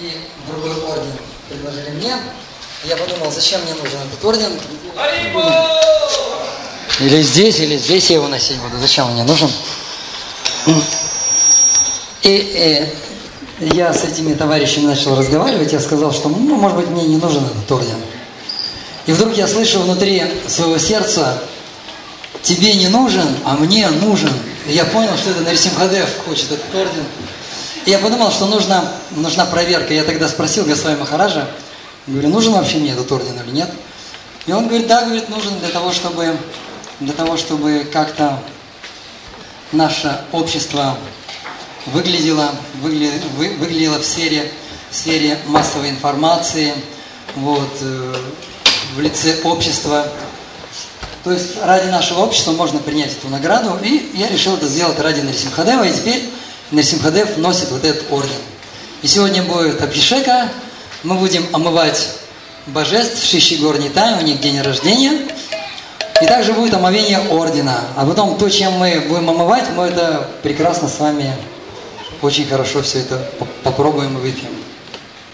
и другой орден предложили мне. Я подумал, зачем мне нужен этот орден? Или здесь, или здесь я его носить буду. Зачем он мне нужен? И, и я с этими товарищами начал разговаривать. Я сказал, что, ну, может быть, мне не нужен этот орден. И вдруг я слышу внутри своего сердца, тебе не нужен, а мне нужен. И я понял, что это Нарисимхадев хочет этот орден. Я подумал, что нужна, нужна проверка. Я тогда спросил Госвами Махараджа, говорю, нужен вообще мне этот орден или нет? И он говорит, да, говорит, нужен для того, чтобы, для того, чтобы как-то наше общество выглядело, выглядело, выглядело в сфере, в сфере массовой информации, вот, э, в лице общества. То есть ради нашего общества можно принять эту награду, и я решил это сделать ради Нарисимхадева, и теперь Нарисимхадев носит вот этот орден. И сегодня будет Абхишека, мы будем омывать божеств Шиши Горнитай, у них день рождения, и также будет омовение ордена. А потом то, чем мы будем омывать, мы это прекрасно с вами очень хорошо все это попробуем и выпьем.